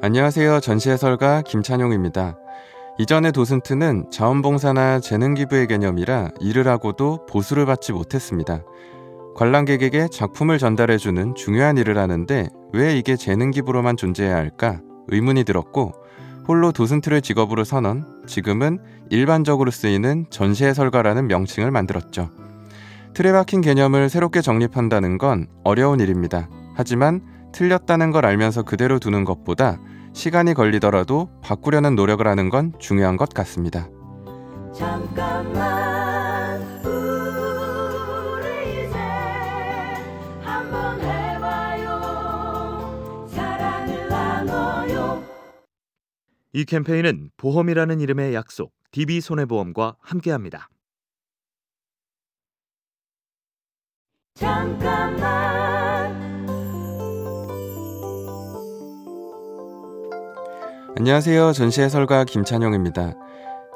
안녕하세요. 전시해설가 김찬용입니다. 이전의 도슨트는 자원봉사나 재능기부의 개념이라 일을 하고도 보수를 받지 못했습니다. 관람객에게 작품을 전달해주는 중요한 일을 하는데 왜 이게 재능기부로만 존재해야 할까 의문이 들었고 홀로 도슨트를 직업으로 선언, 지금은 일반적으로 쓰이는 전시해설가라는 명칭을 만들었죠. 틀에 박힌 개념을 새롭게 정립한다는 건 어려운 일입니다. 하지만 틀렸다는 걸 알면서 그대로 두는 것보다 시간이 걸리더라도 바꾸려는 노력을 하는 건 중요한 것 같습니다. 잠깐만 우리 이제 한번 해봐요 사랑을 나눠요 이 캠페인은 보험이라는 이름의 약속 DB손해보험과 함께합니다. 잠깐만 안녕하세요. 전시해설가 김찬용입니다.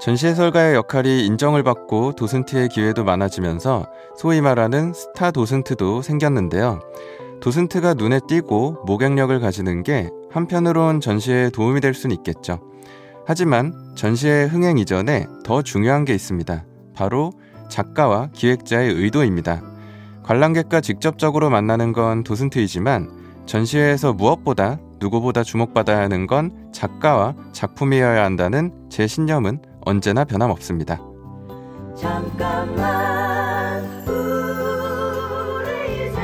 전시해설가의 역할이 인정을 받고 도슨트의 기회도 많아지면서 소위 말하는 스타 도슨트도 생겼는데요. 도슨트가 눈에 띄고 모객력을 가지는 게 한편으론 전시에 도움이 될 수는 있겠죠. 하지만 전시의 흥행 이전에 더 중요한 게 있습니다. 바로 작가와 기획자의 의도입니다. 관람객과 직접적으로 만나는 건 도슨트이지만 전시회에서 무엇보다 누구보다 주목받아야 하는 건 작가와 작품이어야 한다는 제 신념은 언제나 변함없습니다. 잠깐만 우리 이제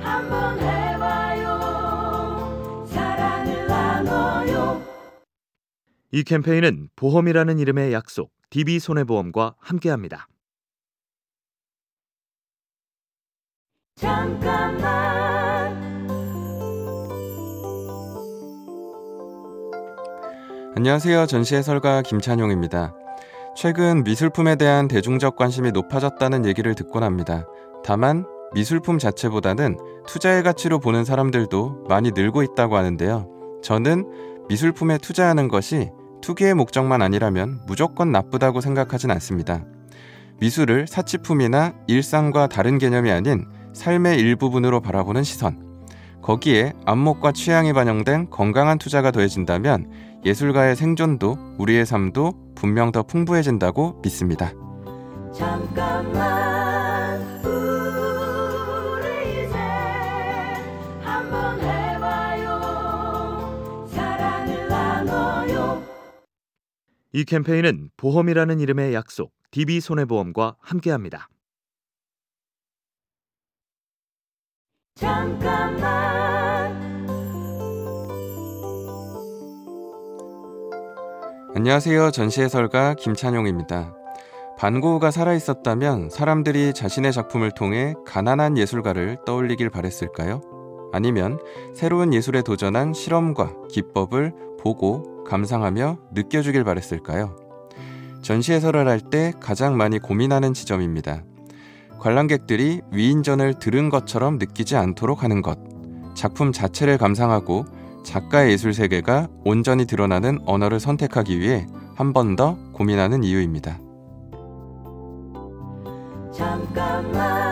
한번 해봐요 사랑을 나눠요 이 캠페인은 보험이라는 이름의 약속 DB손해보험과 함께합니다. 잠깐만 안녕하세요. 전시해설가 김찬용입니다. 최근 미술품에 대한 대중적 관심이 높아졌다는 얘기를 듣곤 합니다. 다만 미술품 자체보다는 투자의 가치로 보는 사람들도 많이 늘고 있다고 하는데요. 저는 미술품에 투자하는 것이 투기의 목적만 아니라면 무조건 나쁘다고 생각하진 않습니다. 미술을 사치품이나 일상과 다른 개념이 아닌 삶의 일부분으로 바라보는 시선. 거기에 안목과 취향이 반영된 건강한 투자가 더해진다면 예술가의 생존도 우리의 삶도 분명 더 풍부해진다고 믿습니다. 잠깐만 우리 이제 한번 해봐요 사랑을 나눠요 이 캠페인은 보험이라는 이름의 약속 DB손해보험과 함께합니다. 잠깐만 안녕하세요. 전시해설가 김찬용입니다. 반고흐가 살아있었다면 사람들이 자신의 작품을 통해 가난한 예술가를 떠올리길 바랬을까요? 아니면 새로운 예술에 도전한 실험과 기법을 보고 감상하며 느껴주길 바랬을까요? 전시해설을 할 때 가장 많이 고민하는 지점입니다. 관람객들이 위인전을 들은 것처럼 느끼지 않도록 하는 것, 작품 자체를 감상하고 작가의 예술 세계가 온전히 드러나는 언어를 선택하기 위해 한 번 더 고민하는 이유입니다. 잠깐만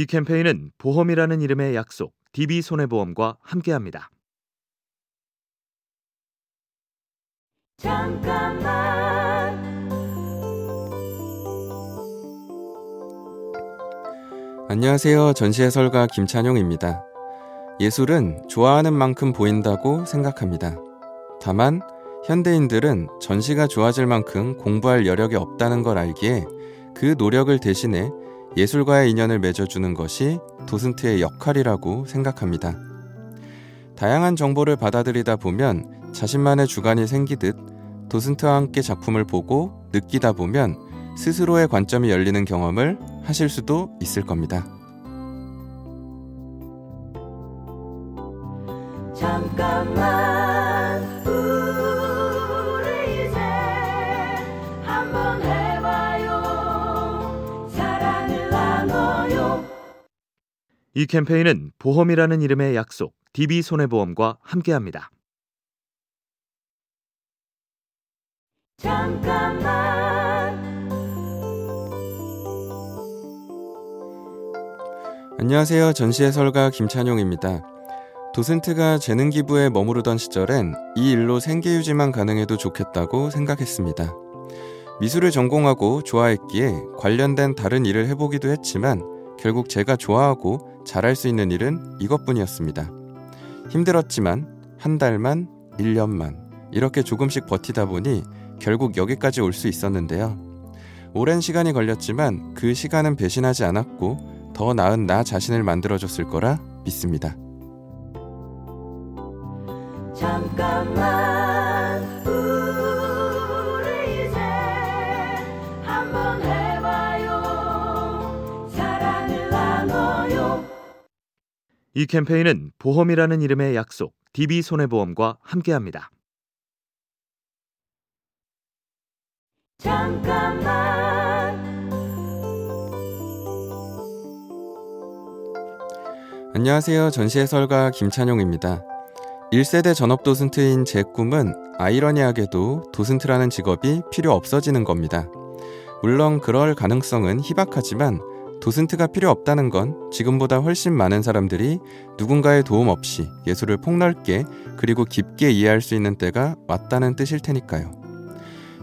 이 캠페인은 보험이라는 이름의 약속 DB손해보험과 함께합니다. 잠깐만 안녕하세요. 전시해설가 김찬용입니다. 예술은 좋아하는 만큼 보인다고 생각합니다. 다만 현대인들은 전시가 좋아질 만큼 공부할 여력이 없다는 걸 알기에 그 노력을 대신해 예술과의 인연을 맺어주는 것이 도슨트의 역할이라고 생각합니다. 다양한 정보를 받아들이다 보면 자신만의 주관이 생기듯 도슨트와 함께 작품을 보고 느끼다 보면 스스로의 관점이 열리는 경험을 하실 수도 있을 겁니다. 잠깐만 이 캠페인은 보험이라는 이름의 약속, DB손해보험과 함께합니다. 잠깐만 안녕하세요. 전시 해설가 김찬용입니다. 도슨트가 재능 기부에 머무르던 시절엔 이 일로 생계 유지만 가능해도 좋겠다고 생각했습니다. 미술을 전공하고 좋아했기에 관련된 다른 일을 해보기도 했지만 결국 제가 좋아하고 잘할 수 있는 일은 이것뿐이었습니다. 힘들었지만 한 달만, 1년만 이렇게 조금씩 버티다 보니 결국 여기까지 올 수 있었는데요. 오랜 시간이 걸렸지만 그 시간은 배신하지 않았고 더 나은 나 자신을 만들어줬을 거라 믿습니다. 잠깐만 이 캠페인은 보험이라는 이름의 약속, DB손해보험과 함께합니다. 잠깐만 안녕하세요. 전시 해설가 김찬용입니다. 1세대 전업 도슨트인 제 꿈은 아이러니하게도 도슨트라는 직업이 필요 없어지는 겁니다. 물론 그럴 가능성은 희박하지만 도슨트가 필요 없다는 건 지금보다 훨씬 많은 사람들이 누군가의 도움 없이 예술을 폭넓게 그리고 깊게 이해할 수 있는 때가 왔다는 뜻일 테니까요.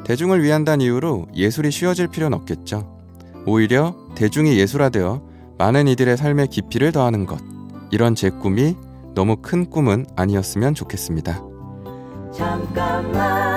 대중을 위한다는 이유로 예술이 쉬워질 필요는 없겠죠. 오히려 대중이 예술화되어 많은 이들의 삶의 깊이를 더하는 것. 이런 제 꿈이 너무 큰 꿈은 아니었으면 좋겠습니다. 잠깐만